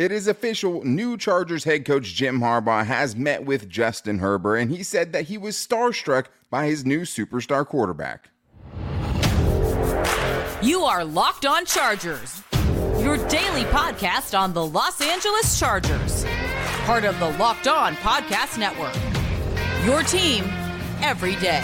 It is official. New Chargers head coach Jim Harbaugh has met with Justin Herbert, and he said that he was starstruck by his new superstar quarterback. You are Locked On Chargers, your daily podcast on the Los Angeles Chargers, part of the Locked On Podcast Network. Your team every day.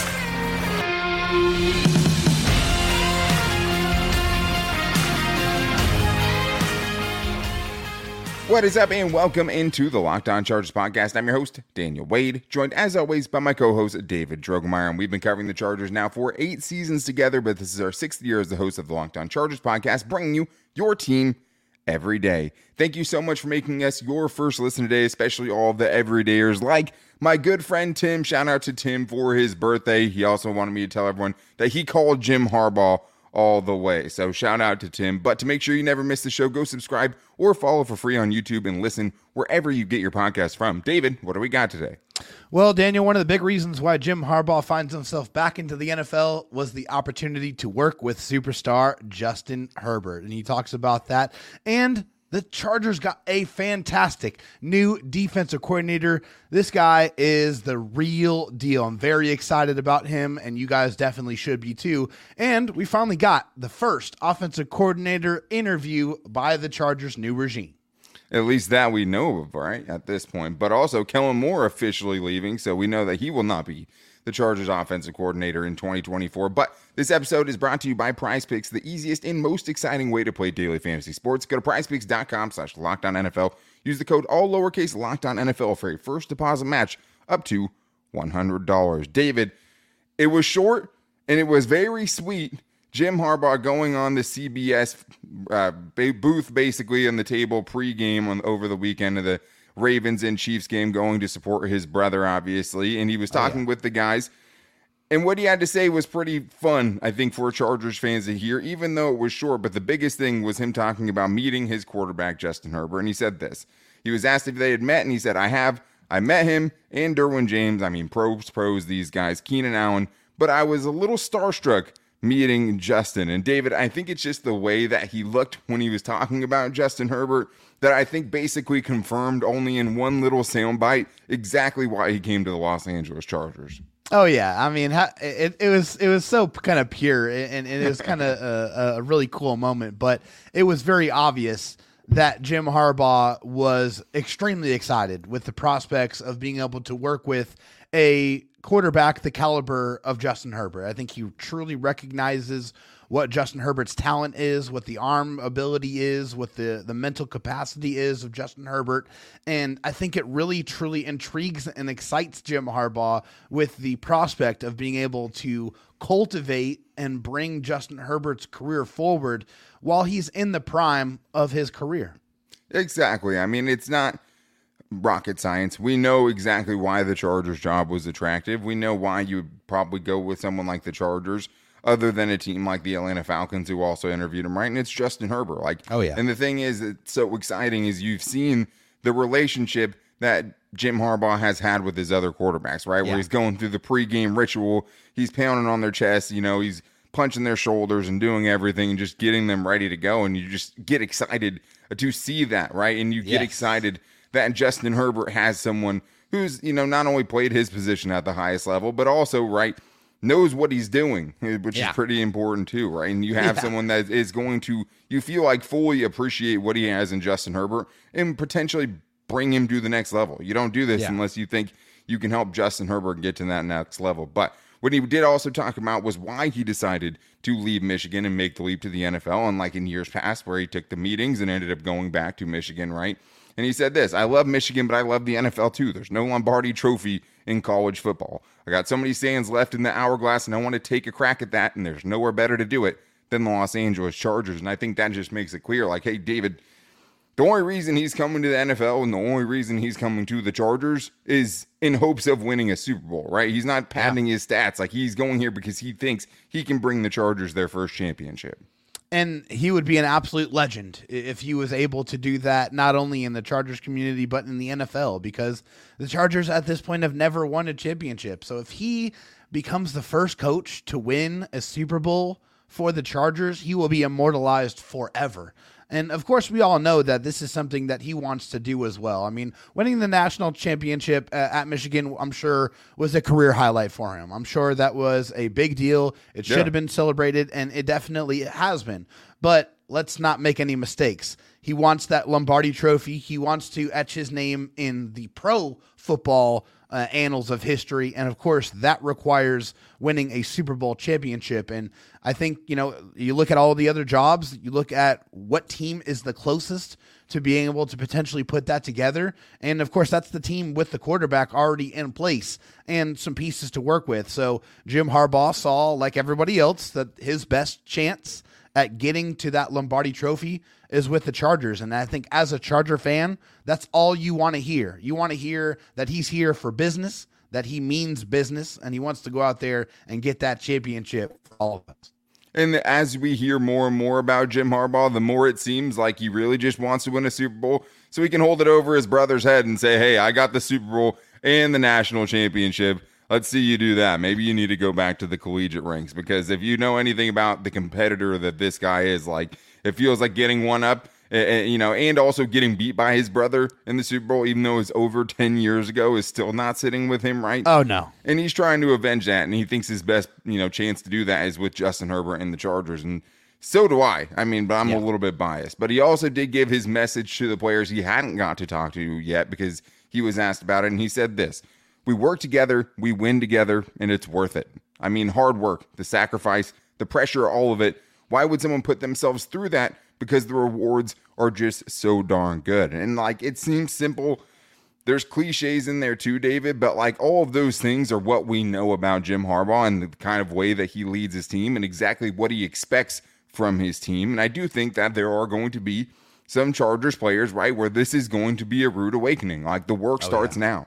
What is up, and welcome into the Locked On Chargers podcast. I'm your host, Daniel Wade, joined as always by my co host, David Drogemeyer. And we've been covering the Chargers now for eight seasons together, but this is our sixth year as the host of the Locked On Chargers podcast, bringing you your team every day. Thank you so much for making us your first listen today, especially all the everydayers like my good friend Tim. Shout out to Tim for his birthday. He also wanted me to tell everyone that he called Jim Harbaugh all the way. So shout out to Tim. But to make sure you never miss the show, go subscribe or follow for free on YouTube and listen wherever you get your podcast from. David, what do we got today? Well, Daniel, one of the big reasons why Jim Harbaugh finds himself back into the NFL was the opportunity to work with superstar Justin Herbert. And he talks about that and the Chargers got a fantastic new defensive coordinator. This guy is the real deal. I'm very excited about him, and you guys definitely should be too. And we finally got the first offensive coordinator interview by the Chargers' new regime. At least that we know of, right, at this point. But also, Kellen Moore officially leaving, so we know that he will not be the Chargers offensive coordinator in 2024. But this episode is brought to you by Prize Picks, the easiest and most exciting way to play daily fantasy sports. Go to prizepicks.com slash lockdown NFL. Use the code all lowercase lockdown NFL for a first deposit match up to $100. David, it was short and it was very sweet. Jim Harbaugh going on the CBS uh, booth basically on the table pregame on over the weekend of the Ravens and Chiefs game going to support his brother, obviously. And he was talking oh, yeah. with the guys. And what he had to say was pretty fun, I think, for Chargers fans to hear, even though it was short. But the biggest thing was him talking about meeting his quarterback, Justin Herbert. And he said this. He was asked if they had met, and he said, I have. I met him and Derwin James. I mean, pros, pros, these guys, Keenan Allen. But I was a little starstruck meeting Justin. And David, I think it's just the way that he looked when he was talking about Justin Herbert that I think basically confirmed only in one little soundbite exactly why he came to the Los Angeles Chargers. Oh yeah, I mean, it, it was it was so kind of pure, and, and it was kind of a, a really cool moment. But it was very obvious that Jim Harbaugh was extremely excited with the prospects of being able to work with a quarterback the caliber of Justin Herbert. I think he truly recognizes what Justin Herbert's talent is, what the arm ability is, what the, the mental capacity is of Justin Herbert. And I think it really, truly intrigues and excites Jim Harbaugh with the prospect of being able to cultivate and bring Justin Herbert's career forward while he's in the prime of his career. Exactly. I mean, it's not rocket science. We know exactly why the Chargers job was attractive. We know why you would probably go with someone like the Chargers other than a team like the Atlanta Falcons who also interviewed him, right? And it's Justin Herbert. Like, oh yeah. And the thing is, it's so exciting is you've seen the relationship that Jim Harbaugh has had with his other quarterbacks, right? Yeah. Where he's going through the pregame ritual, he's pounding on their chest, you know, he's punching their shoulders and doing everything and just getting them ready to go. And you just get excited to see that, right? And you get yes. excited that Justin Herbert has someone who's, you know, not only played his position at the highest level, but also, right, knows what he's doing, eh, which yeah. is pretty important too, right? And you have yeah. someone that is going to you feel like fully appreciate what he has in Justin Herbert and potentially bring him to the next level. You don't do this yeah. unless you think you can help Justin Herbert get to that next level. But what he did also talk about was why he decided to leave Michigan and make the leap to the NFL, unlike in years past where he took the meetings and ended up going back to Michigan, right? And he said this I love Michigan, but I love the NFL too. There's no Lombardi trophy in college football. I got so many sands left in the hourglass, and I want to take a crack at that. And there's nowhere better to do it than the Los Angeles Chargers. And I think that just makes it clear like, hey, David, the only reason he's coming to the NFL and the only reason he's coming to the Chargers is in hopes of winning a Super Bowl, right? He's not padding yeah. his stats. Like he's going here because he thinks he can bring the Chargers their first championship and he would be an absolute legend if he was able to do that not only in the Chargers community but in the NFL because the Chargers at this point have never won a championship. So if he becomes the first coach to win a Super Bowl for the Chargers, he will be immortalized forever And of course, we all know that this is something that he wants to do as well. I mean, winning the national championship uh, at Michigan, I'm sure, was a career highlight for him. I'm sure that was a big deal. It should yeah. have been celebrated, and it definitely has been. But let's not make any mistakes. He wants that Lombardi trophy. He wants to etch his name in the pro football uh, annals of history. And of course, that requires winning a Super Bowl championship. And I think, you know, you look at all the other jobs, you look at what team is the closest to being able to potentially put that together. And of course, that's the team with the quarterback already in place and some pieces to work with. So Jim Harbaugh saw, like everybody else, that his best chance at getting to that Lombardi trophy is with the Chargers. And I think as a Charger fan, that's all you want to hear. You want to hear that he's here for business, that he means business, and he wants to go out there and get that championship for all of us. And as we hear more and more about Jim Harbaugh, the more it seems like he really just wants to win a Super Bowl so he can hold it over his brother's head and say, hey, I got the Super Bowl and the national championship let's see you do that. Maybe you need to go back to the collegiate ranks because if you know anything about the competitor that this guy is, like it feels like getting one up, you know, and also getting beat by his brother in the Super Bowl, even though it's over 10 years ago, is still not sitting with him, right? Oh, no. And he's trying to avenge that. And he thinks his best, you know, chance to do that is with Justin Herbert and the Chargers. And so do I. I mean, but I'm yeah. a little bit biased. But he also did give his message to the players he hadn't got to talk to yet because he was asked about it. And he said this we work together, we win together, and it's worth it. I mean, hard work, the sacrifice, the pressure, all of it. Why would someone put themselves through that? Because the rewards are just so darn good. And like, it seems simple. There's cliches in there too, David, but like all of those things are what we know about Jim Harbaugh and the kind of way that he leads his team and exactly what he expects from his team. And I do think that there are going to be some Chargers players, right, where this is going to be a rude awakening. Like the work oh, starts yeah. now.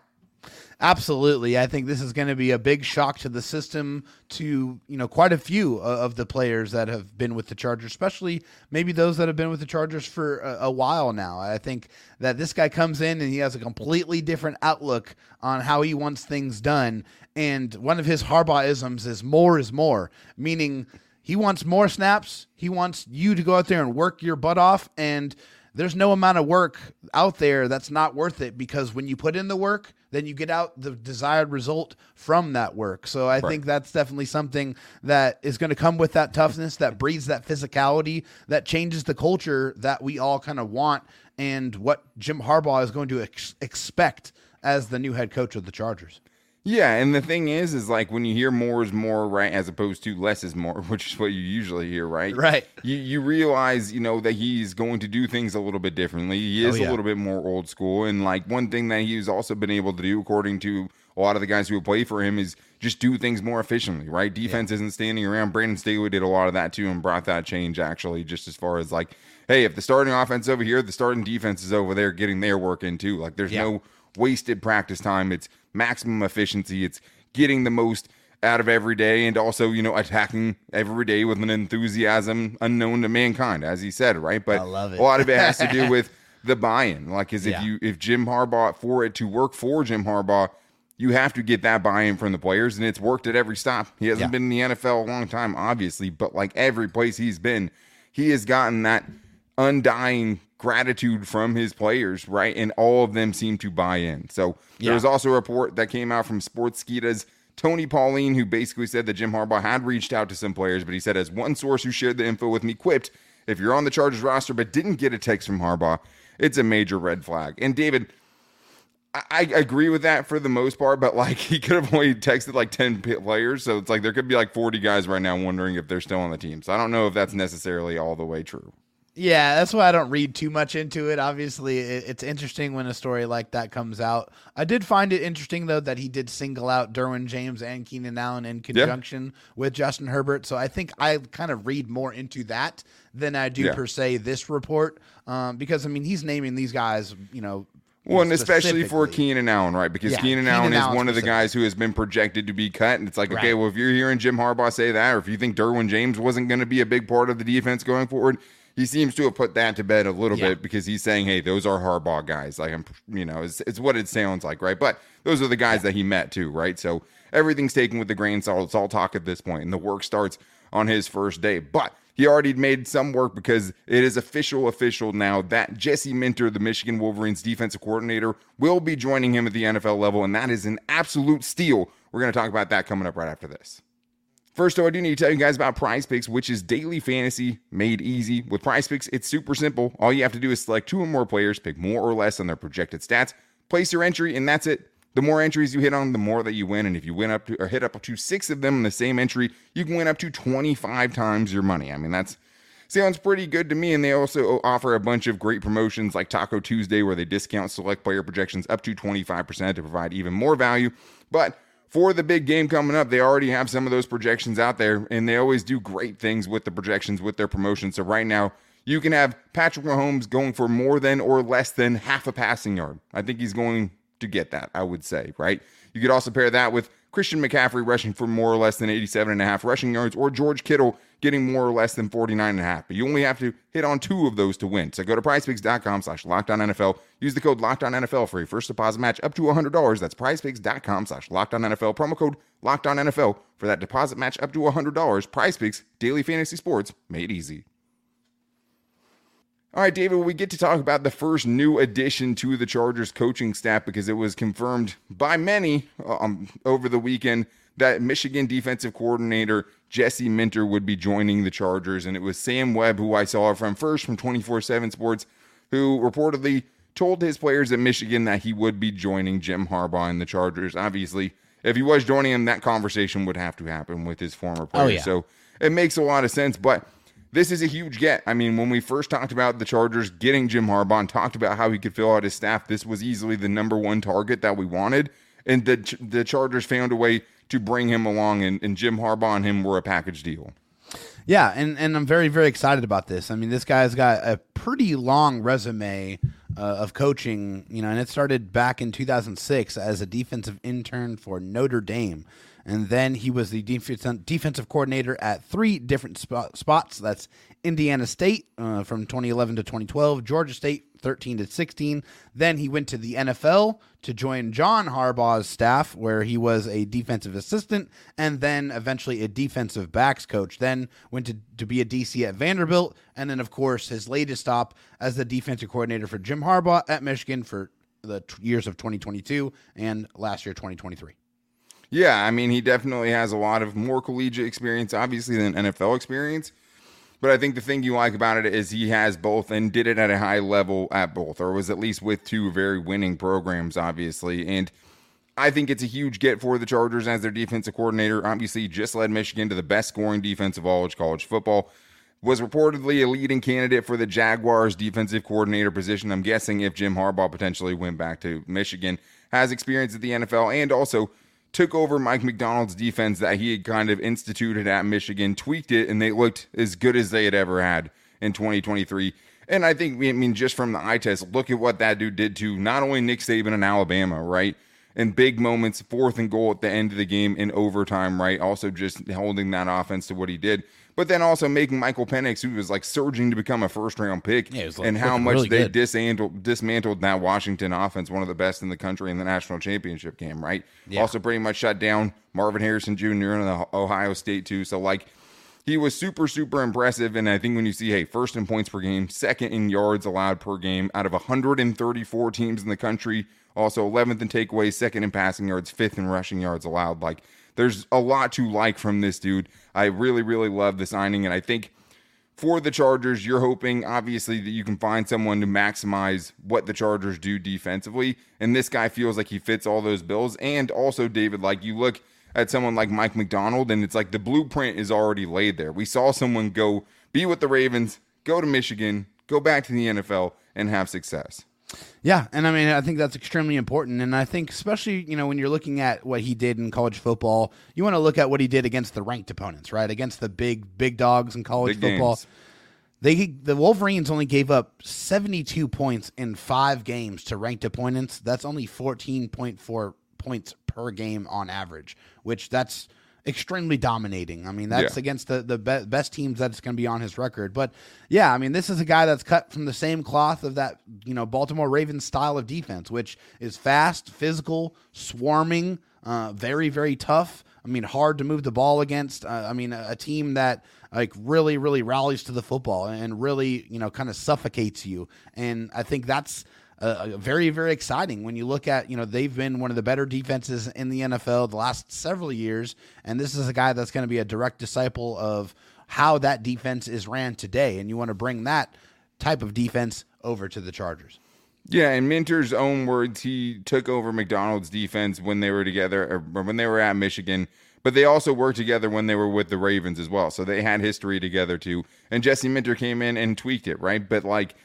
Absolutely. I think this is going to be a big shock to the system to, you know, quite a few of the players that have been with the Chargers, especially maybe those that have been with the Chargers for a, while now. I think that this guy comes in and he has a completely different outlook on how he wants things done. And one of his Harbaughisms is more is more, meaning he wants more snaps. He wants you to go out there and work your butt off and there's no amount of work out there that's not worth it because when you put in the work, then you get out the desired result from that work. So I right. think that's definitely something that is going to come with that toughness, that breeds that physicality, that changes the culture that we all kind of want and what Jim Harbaugh is going to ex- expect as the new head coach of the Chargers. Yeah, and the thing is, is like when you hear more is more, right, as opposed to less is more, which is what you usually hear, right? Right. You you realize, you know, that he's going to do things a little bit differently. He is oh, yeah. a little bit more old school, and like one thing that he's also been able to do, according to a lot of the guys who play for him, is just do things more efficiently, right? Defense yeah. isn't standing around. Brandon Staley did a lot of that too, and brought that change actually, just as far as like, hey, if the starting offense over here, the starting defense is over there, getting their work in too. Like, there's yeah. no wasted practice time. It's maximum efficiency. It's getting the most out of every day and also, you know, attacking every day with an enthusiasm unknown to mankind, as he said, right? But a lot of it has to do with the buy-in. Like is yeah. if you if Jim Harbaugh for it to work for Jim Harbaugh, you have to get that buy-in from the players, and it's worked at every stop. He hasn't yeah. been in the NFL a long time, obviously, but like every place he's been, he has gotten that undying gratitude from his players, right? And all of them seem to buy in. So yeah. there was also a report that came out from Sports Sportskeeda's Tony Pauline, who basically said that Jim Harbaugh had reached out to some players, but he said, as one source who shared the info with me quipped, if you're on the Chargers roster but didn't get a text from Harbaugh, it's a major red flag. And David, I, I agree with that for the most part, but like he could have only texted like 10 players. So it's like there could be like 40 guys right now wondering if they're still on the team. So I don't know if that's necessarily all the way true. Yeah, that's why I don't read too much into it. Obviously, it's interesting when a story like that comes out. I did find it interesting though that he did single out Derwin James and Keenan Allen in conjunction yeah. with Justin Herbert. So I think I kind of read more into that than I do yeah. per se this report, um, because I mean he's naming these guys, you know. Well, and especially for Keenan Allen, right? Because yeah, Keenan, Allen is one of the guys who has been projected to be cut, and it's like, okay, well, if you're hearing Jim Harbaugh say that, or if you think Derwin James wasn't going to be a big part of the defense going forward, he seems to have put that to bed a little yeah. bit because he's saying, "Hey, those are Harbaugh guys." Like I'm, you know, it's, it's what it sounds like, right? But those are the guys yeah. that he met too, right? So everything's taken with the grain of salt. It's all talk at this point, and the work starts on his first day. But he already made some work because it is official, official now that Jesse Minter, the Michigan Wolverines defensive coordinator, will be joining him at the NFL level, and that is an absolute steal. We're going to talk about that coming up right after this. First, though, I do need to tell you guys about Prize Picks, which is daily fantasy made easy. With Prize Picks, it's super simple. All you have to do is select two or more players, pick more or less on their projected stats, place your entry, and that's it. The more entries you hit on, the more that you win. And if you win up to or hit up to six of them in the same entry, you can win up to 25 times your money. I mean, that's sounds pretty good to me. And they also offer a bunch of great promotions like Taco Tuesday, where they discount select player projections up to 25% to provide even more value. But for the big game coming up, they already have some of those projections out there, and they always do great things with the projections with their promotions. So right now, you can have Patrick Mahomes going for more than or less than half a passing yard. I think he's going to get that, I would say, right? You could also pair that with Christian McCaffrey rushing for more or less than 87 and a half rushing yards, or George Kittle getting more or less than 49 and a half. But you only have to hit on two of those to win. So go to prizepicks.com slash NFL. Use the code NFL for your first deposit match up to $100. That's prizepicks.com slash NFL. Promo code NFL for that deposit match up to $100. Prize Picks, daily fantasy sports made easy. All right, David, we get to talk about the first new addition to the Chargers coaching staff because it was confirmed by many um, over the weekend that Michigan defensive coordinator Jesse Minter would be joining the Chargers. And it was Sam Webb, who I saw from first from 24 7 Sports, who reportedly told his players at Michigan that he would be joining Jim Harbaugh and the Chargers. Obviously, if he was joining him, that conversation would have to happen with his former players. Oh, yeah. So it makes a lot of sense. But this is a huge get. I mean, when we first talked about the Chargers getting Jim Harbaugh and talked about how he could fill out his staff, this was easily the number one target that we wanted. And the, the Chargers found a way to bring him along, and, and Jim Harbaugh and him were a package deal. Yeah, and, and I'm very, very excited about this. I mean, this guy's got a pretty long resume uh, of coaching, you know, and it started back in 2006 as a defensive intern for Notre Dame. And then he was the defensive coordinator at three different spot, spots. That's Indiana State uh, from 2011 to 2012, Georgia State 13 to 16. Then he went to the NFL to join John Harbaugh's staff, where he was a defensive assistant and then eventually a defensive backs coach. Then went to, to be a DC at Vanderbilt. And then, of course, his latest stop as the defensive coordinator for Jim Harbaugh at Michigan for the t- years of 2022 and last year, 2023. Yeah, I mean, he definitely has a lot of more collegiate experience, obviously, than NFL experience. But I think the thing you like about it is he has both and did it at a high level at both, or was at least with two very winning programs, obviously. And I think it's a huge get for the Chargers as their defensive coordinator. Obviously, just led Michigan to the best scoring defense of all college football. Was reportedly a leading candidate for the Jaguars defensive coordinator position. I'm guessing if Jim Harbaugh potentially went back to Michigan, has experience at the NFL and also took over Mike Macdonald's defense that he had kind of instituted at Michigan, tweaked it, and they looked as good as they had ever had in 2023. And I think, I mean, just from the eye test, look at what that dude did to not only Nick Saban and Alabama, right? In big moments, fourth and goal at the end of the game in overtime, right? Also just holding that offense to what he did but then also making Michael Penix, who was like surging to become a first round pick, yeah, like, and how much really they dismantled, dismantled that Washington offense, one of the best in the country in the national championship game, right? Yeah. Also, pretty much shut down Marvin Harrison Jr. in the Ohio State too. So like. He was super, super impressive. And I think when you see, hey, first in points per game, second in yards allowed per game out of 134 teams in the country, also 11th in takeaways, second in passing yards, fifth in rushing yards allowed. Like, there's a lot to like from this dude. I really, really love the signing, and I think for the Chargers, you're hoping obviously that you can find someone to maximize what the Chargers do defensively. And this guy feels like he fits all those bills. And also, David, like you look at someone like Mike Macdonald, and it's like the blueprint is already laid there. We saw someone go be with the Ravens, go to Michigan, go back to the NFL, and have success. Yeah, and I mean, I think that's extremely important, and I think especially you know when you're looking at what he did in college football, you want to look at what he did against the ranked opponents, right? Against the big big dogs in college big football. Games. They the Wolverines only gave up 72 points in five games to ranked opponents. That's only 14.4 points per game on average, which that's extremely dominating. I mean, that's yeah. against the the be- best teams that's going to be on his record. But yeah, I mean, this is a guy that's cut from the same cloth of that you know Baltimore Ravens style of defense, which is fast, physical, swarming, uh, very very tough. I mean, hard to move the ball against. Uh, I mean, a, a, team that like really, really rallies to the football and really, you know, kind of suffocates you. And I think that's uh, very, very exciting when you look at, you know, they've been one of the better defenses in the NFL the last several years. And this is a guy that's going to be a direct disciple of how that defense is ran today. And you want to bring that type of defense over to the Chargers. Yeah, in Minter's own words, he took over Macdonald's defense when they were together, or when they were at Michigan. But they also worked together when they were with the Ravens as well, so they had history together too. And Jesse Minter came in and tweaked it, right? But like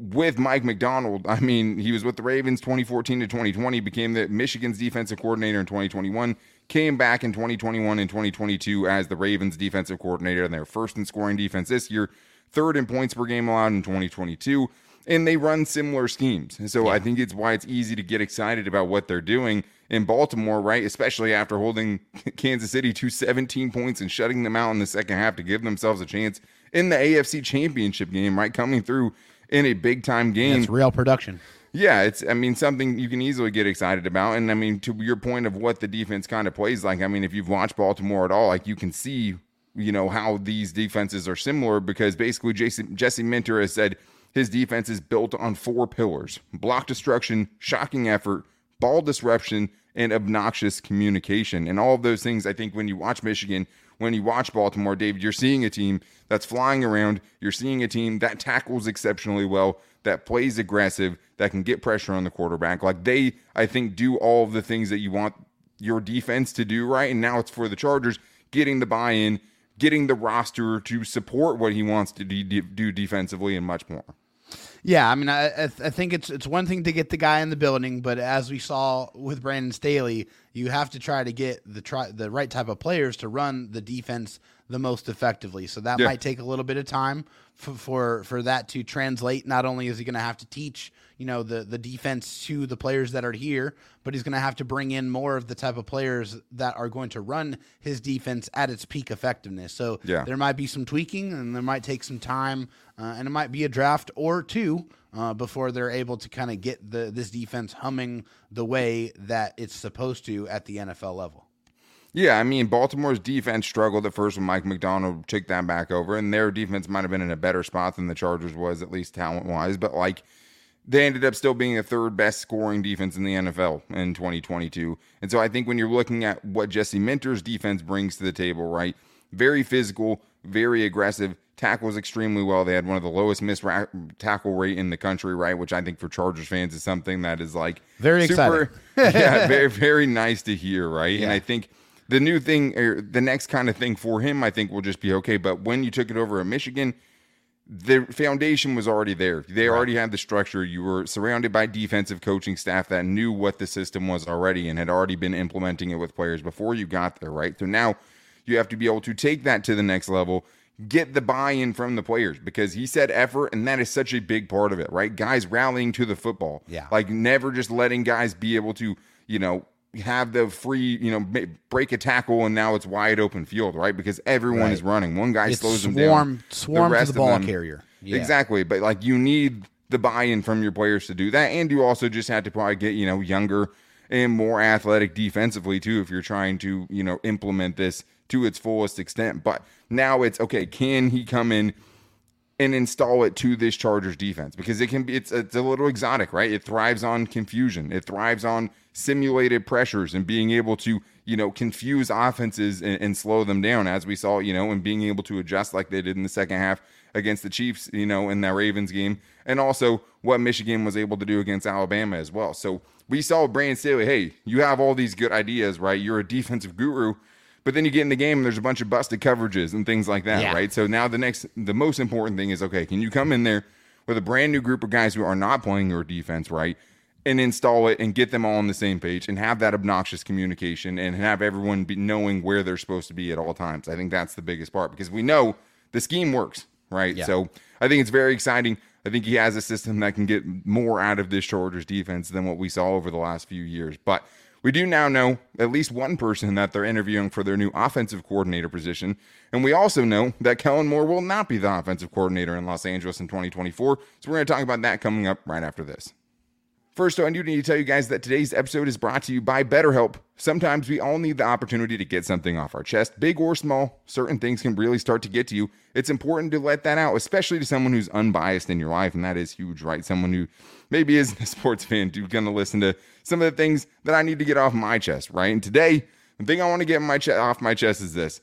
with Mike Macdonald, I mean, he was with the Ravens 2014 to 2020, became the Michigan's defensive coordinator in 2021, came back in 2021 and 2022 as the Ravens defensive coordinator, and their first in scoring defense this year, third in points per game allowed in 2022 and they run similar schemes. So yeah. I think it's why it's easy to get excited about what they're doing in Baltimore, right? Especially after holding Kansas City to 17 points and shutting them out in the second half to give themselves a chance in the AFC Championship game, right? Coming through in a big time game. It's real production. Yeah, it's I mean something you can easily get excited about. And I mean to your point of what the defense kind of plays like, I mean if you've watched Baltimore at all, like you can see, you know, how these defenses are similar because basically Jason Jesse Minter has said his defense is built on four pillars block destruction, shocking effort, ball disruption, and obnoxious communication. And all of those things, I think, when you watch Michigan, when you watch Baltimore, David, you're seeing a team that's flying around. You're seeing a team that tackles exceptionally well, that plays aggressive, that can get pressure on the quarterback. Like they, I think, do all of the things that you want your defense to do right. And now it's for the Chargers getting the buy in, getting the roster to support what he wants to do defensively, and much more. Yeah, I mean, I I, th- I, think it's it's one thing to get the guy in the building, but as we saw with Brandon Staley, you have to try to get the try the right type of players to run the defense the most effectively. So that yeah. might take a little bit of time for, for for that to translate. Not only is he going to have to teach you know the the defense to the players that are here, but he's going to have to bring in more of the type of players that are going to run his defense at its peak effectiveness. So yeah. there might be some tweaking, and there might take some time, uh, and it might be a draft or two uh, before they're able to kind of get the this defense humming the way that it's supposed to at the NFL level. Yeah, I mean, Baltimore's defense struggled at first when Mike Macdonald took that back over, and their defense might have been in a better spot than the Chargers was, at least talent wise. But like, they ended up still being the third best scoring defense in the NFL in 2022. And so I think when you're looking at what Jesse Minter's defense brings to the table, right? Very physical, very aggressive, tackles extremely well. They had one of the lowest missed ra- tackle rate in the country, right? Which I think for Chargers fans is something that is like very super, exciting. yeah, very very nice to hear, right? Yeah. And I think the new thing or the next kind of thing for him, I think will just be okay. But when you took it over at Michigan, the foundation was already there. They right. already had the structure. You were surrounded by defensive coaching staff that knew what the system was already and had already been implementing it with players before you got there, right? So now you have to be able to take that to the next level, get the buy-in from the players because he said effort and that is such a big part of it, right? Guys rallying to the football. Yeah. Like never just letting guys be able to, you know, have the free, you know, break a tackle and now it's wide open field, right? Because everyone right. is running. One guy it's slows swarm, them down. Swarm the to the ball them, carrier. Yeah. Exactly. But like you need the buy-in from your players to do that. And you also just have to probably get, you know, younger and more athletic defensively too if you're trying to, you know, implement this to its fullest extent. But now it's okay, can he come in and install it to this Chargers defense because it can be it's it's a little exotic, right? It thrives on confusion. It thrives on simulated pressures and being able to, you know, confuse offenses and, and slow them down as we saw, you know, and being able to adjust like they did in the second half against the Chiefs, you know, in that Ravens game, and also what Michigan was able to do against Alabama as well. So we saw Brandon Staley, hey, you have all these good ideas, right? You're a defensive guru but then you get in the game and there's a bunch of busted coverages and things like that, yeah. right? So now the next, the most important thing is okay, can you come in there with a brand new group of guys who are not playing your defense right and install it and get them all on the same page and have that obnoxious communication and have everyone be knowing where they're supposed to be at all times. I think that's the biggest part because we know the scheme works, right? Yeah. So I think it's very exciting. I think he has a system that can get more out of this Chargers defense than what we saw over the last few years. But we do now know at least one person that they're interviewing for their new offensive coordinator position. And we also know that Kellen Moore will not be the offensive coordinator in Los Angeles in 2024. So we're going to talk about that coming up right after this. First, I do need to tell you guys that today's episode is brought to you by BetterHelp. Sometimes we all need the opportunity to get something off our chest, big or small. Certain things can really start to get to you. It's important to let that out, especially to someone who's unbiased in your life, and that is huge, right? Someone who maybe isn't a sports fan, going to listen to some of the things that I need to get off my chest, right? And today, the thing I want to get my ch- off my chest is this: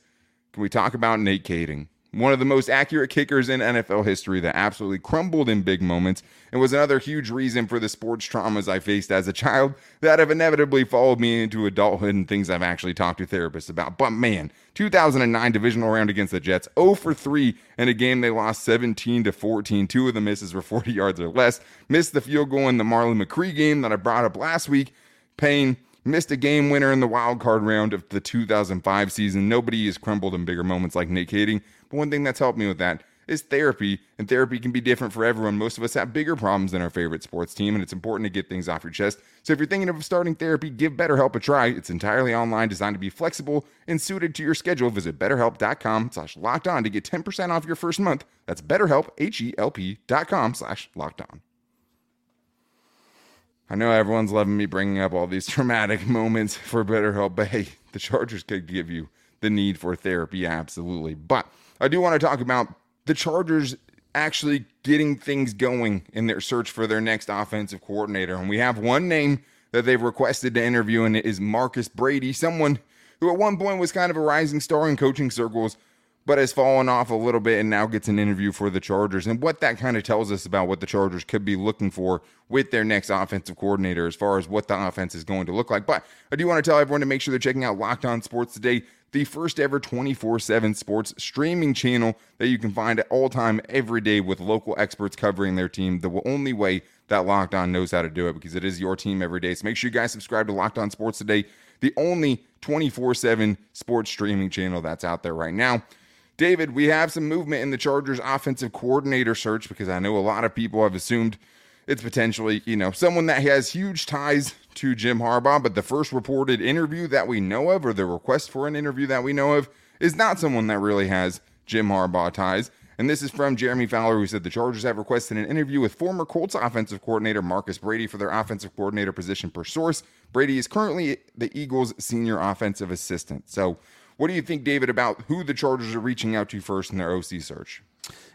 Can we talk about Nate Kaeding? One of the most accurate kickers in NFL history that absolutely crumbled in big moments and was another huge reason for the sports traumas I faced as a child that have inevitably followed me into adulthood and things I've actually talked to therapists about. But man, 2009 divisional round against the Jets, 0 for 3 in a game they lost 17 to 14. Two of the misses were 40 yards or less. Missed the field goal in the Marlon McCree game that I brought up last week. Payne missed a game winner in the wild card round of the 2005 season. Nobody has crumbled in bigger moments like Nick Kaeding. But one thing that's helped me with that is therapy, and therapy can be different for everyone. Most of us have bigger problems than our favorite sports team, and it's important to get things off your chest. So if you're thinking of starting therapy, give BetterHelp a try. It's entirely online, designed to be flexible and suited to your schedule. Visit betterhelp.com slash locked on to get 10% off your first month. That's betterhelp, H-E-L-P dot com slash locked on. I know everyone's loving me bringing up all these traumatic moments for BetterHelp, but hey, the Chargers could give you the need for therapy, absolutely. But I do want to talk about the Chargers actually getting things going in their search for their next offensive coordinator. And we have one name that they've requested to interview, and it is Marcus Brady, someone who at one point was kind of a rising star in coaching circles, but has fallen off a little bit and now gets an interview for the Chargers. And what that kind of tells us about what the Chargers could be looking for with their next offensive coordinator as far as what the offense is going to look like. But I do want to tell everyone to make sure they're checking out Locked On Sports today, the first ever 24 7 sports streaming channel that you can find at all time every day with local experts covering their team. The only way that Locked On knows how to do it because it is your team every day. So make sure you guys subscribe to Locked On Sports today, the only 24 7 sports streaming channel that's out there right now. David, we have some movement in the Chargers offensive coordinator search because I know a lot of people have assumed it's potentially, you know, someone that has huge ties to Jim Harbaugh. But the first reported interview that we know of, or the request for an interview that we know of, is not someone that really has Jim Harbaugh ties. And this is from Jeremy Fowler, who said the Chargers have requested an interview with former Colts offensive coordinator Marcus Brady for their offensive coordinator position per source. Brady is currently the Eagles' senior offensive assistant. So what do you think, David, about who the Chargers are reaching out to first in their OC search?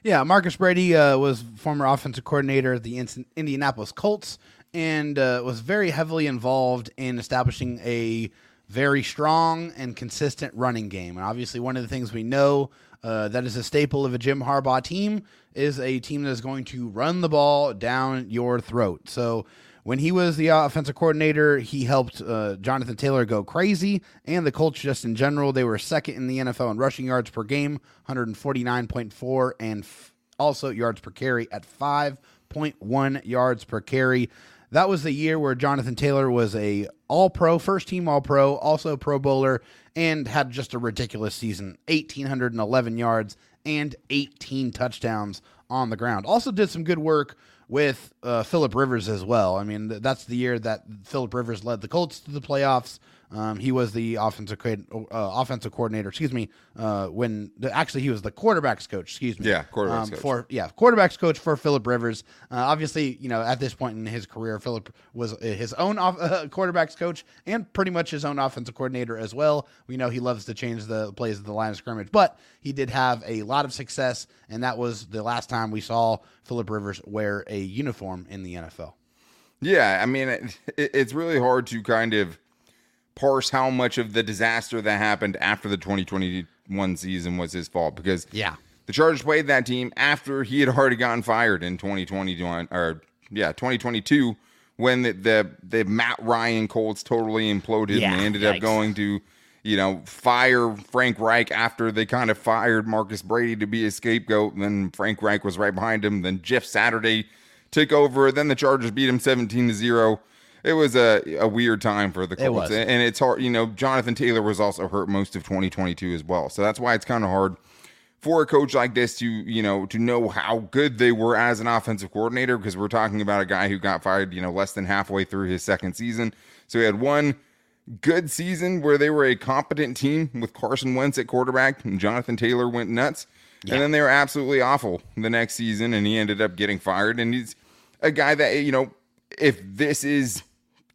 Yeah, Marcus Brady uh, was former offensive coordinator of the Indianapolis Colts and uh, was very heavily involved in establishing a very strong and consistent running game. And obviously, one of the things we know uh, that is a staple of a Jim Harbaugh team is a team that is going to run the ball down your throat. So when he was the offensive coordinator, he helped uh, Jonathan Taylor go crazy, and the Colts just in general. They were second in the NFL in rushing yards per game, 149.4, and f- also yards per carry at 5.1 yards per carry. That was the year where Jonathan Taylor was a All Pro, first team All Pro, also Pro Bowler, and had just a ridiculous season 1,811 yards and 18 touchdowns on the ground. Also did some good work with uh, Philip Rivers as well. I mean, that's the year that Philip Rivers led the Colts to the playoffs. Um, he was the offensive uh, offensive coordinator. Excuse me. Uh, when the, actually he was the quarterbacks coach. Excuse me. Yeah, quarterbacks um, coach. for yeah quarterbacks coach for Philip Rivers. Uh, obviously, you know at this point in his career, Philip was his own off, uh, quarterbacks coach and pretty much his own offensive coordinator as well. We know he loves to change the plays of the line of scrimmage, but he did have a lot of success, and that was the last time we saw Philip Rivers wear a uniform in the NFL. Yeah, I mean, it, it's really hard to kind of parse how much of the disaster that happened after the 2021 season was his fault because yeah, the Chargers played that team after he had already gotten fired in 2021 or yeah 2022 when the the, the Matt Ryan Colts totally imploded yeah, and they ended yikes. up going to you know fire Frank Reich after they kind of fired Marcus Brady to be a scapegoat. And then Frank Reich was right behind him. Then Jeff Saturday took over. Then the Chargers beat him 17 to zero it was a, a weird time for the Colts. It and it's hard, you know, Jonathan Taylor was also hurt most of 2022 as well. So that's why it's kind of hard for a coach like this to, you know, to know how good they were as an offensive coordinator because we're talking about a guy who got fired, you know, less than halfway through his second season. So he had one good season where they were a competent team with Carson Wentz at quarterback and Jonathan Taylor went nuts. Yeah. And then they were absolutely awful the next season and he ended up getting fired and he's a guy that, you know, if this is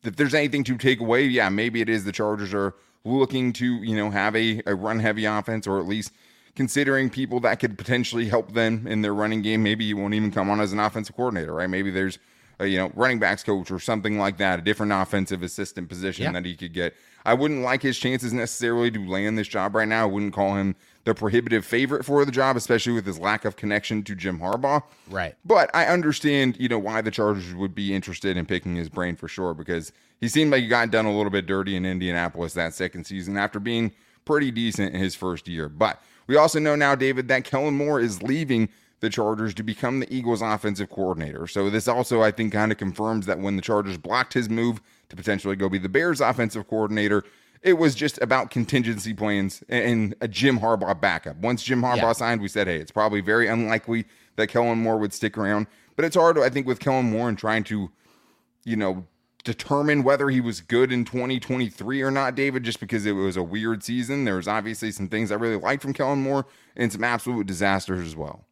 if there's anything to take away, yeah, maybe it is the Chargers are looking to, you know, have a, a run heavy offense or at least considering people that could potentially help them in their running game. Maybe you won't even come on as an offensive coordinator, right? Maybe there's a, you know, running backs coach or something like that, a different offensive assistant position yeah. that he could get. I wouldn't like his chances necessarily to land this job right now. I wouldn't call him the prohibitive favorite for the job, especially with his lack of connection to Jim Harbaugh. Right. But I understand, you know, why the Chargers would be interested in picking his brain for sure because he seemed like he got done a little bit dirty in Indianapolis that second season after being pretty decent in his first year. But we also know now, David, that Kellen Moore is leaving the Chargers to become the Eagles' offensive coordinator. So this also, I think, kind of confirms that when the Chargers blocked his move to potentially go be the Bears' offensive coordinator, it was just about contingency plans and a Jim Harbaugh backup. Once Jim Harbaugh yeah. signed, we said, hey, it's probably very unlikely that Kellen Moore would stick around. But it's hard, I think, with Kellen Moore and trying to, you know, determine whether he was good in 2023 or not, David, just because it was a weird season. There was obviously some things I really liked from Kellen Moore and some absolute disasters as well.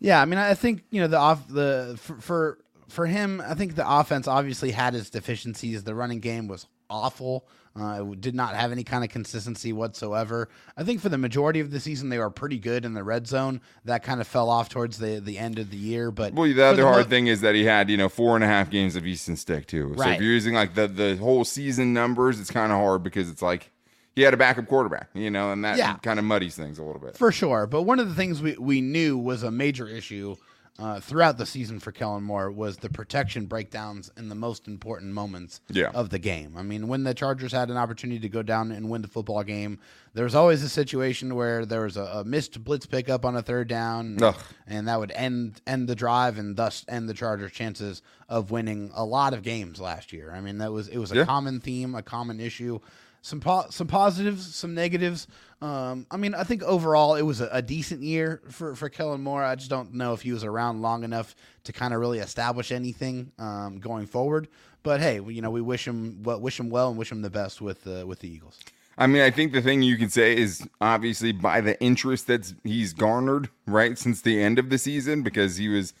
Yeah, I mean, I think you know the off the for, for for him, I think the offense obviously had its deficiencies. The running game was awful. Uh, did not have any kind of consistency whatsoever. I think for the majority of the season, they were pretty good in the red zone. That kind of fell off towards the, the end of the year. But well, the other the hard thing is that he had you know four and a half games of Easton Stick too. So right. if you're using like the the whole season numbers, it's kind of hard because it's like he had a backup quarterback, you know, and that yeah. kind of muddies things a little bit for sure. But one of the things we we knew was a major issue uh, throughout the season for Kellen Moore was the protection breakdowns in the most important moments yeah. of the game. I mean, when the Chargers had an opportunity to go down and win the football game, there was always a situation where there was a, a missed blitz pickup on a third down, Ugh. and that would end end the drive and thus end the Chargers' chances of winning a lot of games last year. I mean, that was it was a yeah. common theme, a common issue some po- some positives, some negatives. Um, I mean, I think overall it was a, a, decent year for for Kellen Moore. I just don't know if he was around long enough to kind of really establish anything um, going forward. But hey, you know, we wish him well, wish him well, and wish him the best with uh, with the Eagles. I mean, I think the thing you can say is obviously by the interest that he's garnered right since the end of the season, because he was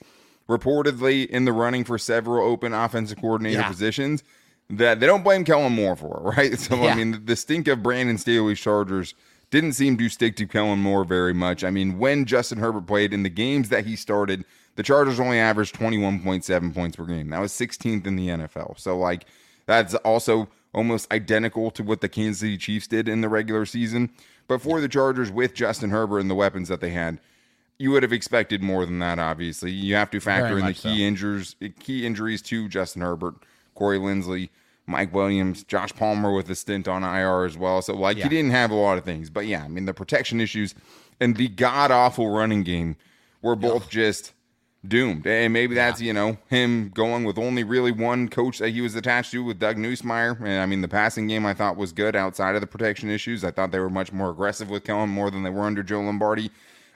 reportedly in the running for several open offensive coordinator yeah. positions that they don't blame Kellen Moore for, right? So yeah. I mean, the, stink of Brandon Staley's Chargers didn't seem to stick to Kellen Moore very much. I mean, when Justin Herbert played in the games that he started, the Chargers only averaged 21.7 points per game. That was 16th in the NFL. So like that's also almost identical to what the Kansas City Chiefs did in the regular season. But for the Chargers with Justin Herbert and the weapons that they had, you would have expected more than that obviously. You have to factor in the key so. injuries key injuries to Justin Herbert Corey Linsley, Mike Williams, Josh Palmer with a stint on IR as well. So like yeah. he didn't have a lot of things, but yeah, I mean the protection issues and the god awful running game were both just doomed. And maybe that's yeah. you know him going with only really one coach that he was attached to with Doug Nussmeier. And I mean the passing game I thought was good outside of the protection issues. I thought they were much more aggressive with Kellen Moore than they were under Joe Lombardi.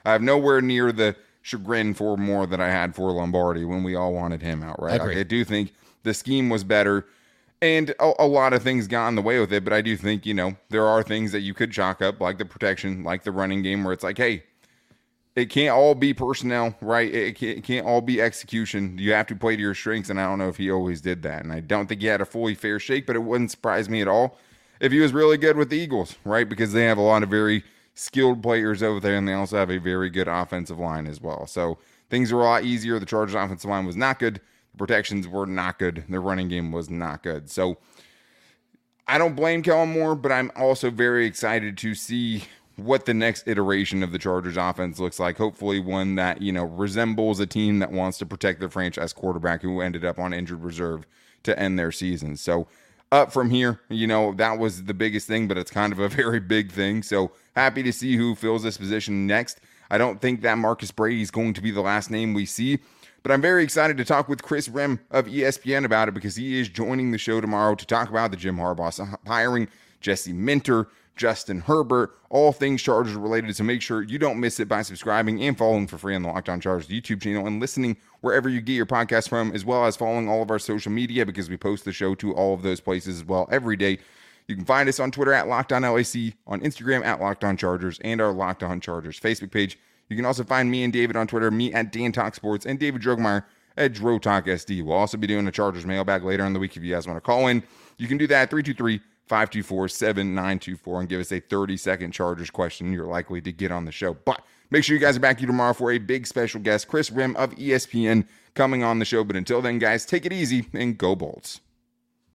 I have nowhere near the chagrin for Moore that I had for Lombardi when we all wanted him out. Right, I, I do think the scheme was better. And a, a, lot of things got in the way with it, but I do think, you know, there are things that you could chalk up, like the protection, like the running game, where it's like, hey, it can't all be personnel, right? It can't, it can't all be execution. You have to play to your strengths, and I don't know if he always did that. And I don't think he had a fully fair shake, but it wouldn't surprise me at all if he was really good with the Eagles, right? Because they have a lot of very skilled players over there, and they also have a very good offensive line as well. So things are a lot easier. The Chargers' offensive line was not good protections were not good. Their running game was not good. So I don't blame Kellen Moore, but I'm also very excited to see what the next iteration of the Chargers offense looks like. Hopefully, one that, you know, resembles a team that wants to protect their franchise quarterback who ended up on injured reserve to end their season. So, up from here, you know, that was the biggest thing, but it's kind of a very big thing. So, happy to see who fills this position next. I don't think that Marcus Brady is going to be the last name we see. But I'm very excited to talk with Kris Rhim of ESPN about it because he is joining the show tomorrow to talk about the Jim Harbaugh uh, hiring, Jesse Minter, Justin Herbert, all things Chargers related. So make sure you don't miss it by subscribing and following for free on the Locked On Chargers YouTube channel and listening wherever you get your podcast from, as well as following all of our social media because we post the show to all of those places as well every day. You can find us on Twitter at Locked On LAC, on Instagram at Locked On Chargers, and our Locked On Chargers Facebook page. You can also find me and David on Twitter, me at Dan Talk Sports, and David Drogemeyer at Dro Talk SD. We'll also be doing a Chargers mailbag later in the week if you guys want to call in. You can do that 323 524 7924 and give us a 30 second Chargers question. You're likely to get on the show. But make sure you guys are back here tomorrow for a big special guest, Kris Rhim of ESPN, coming on the show. But until then, guys, take it easy and go Bolts.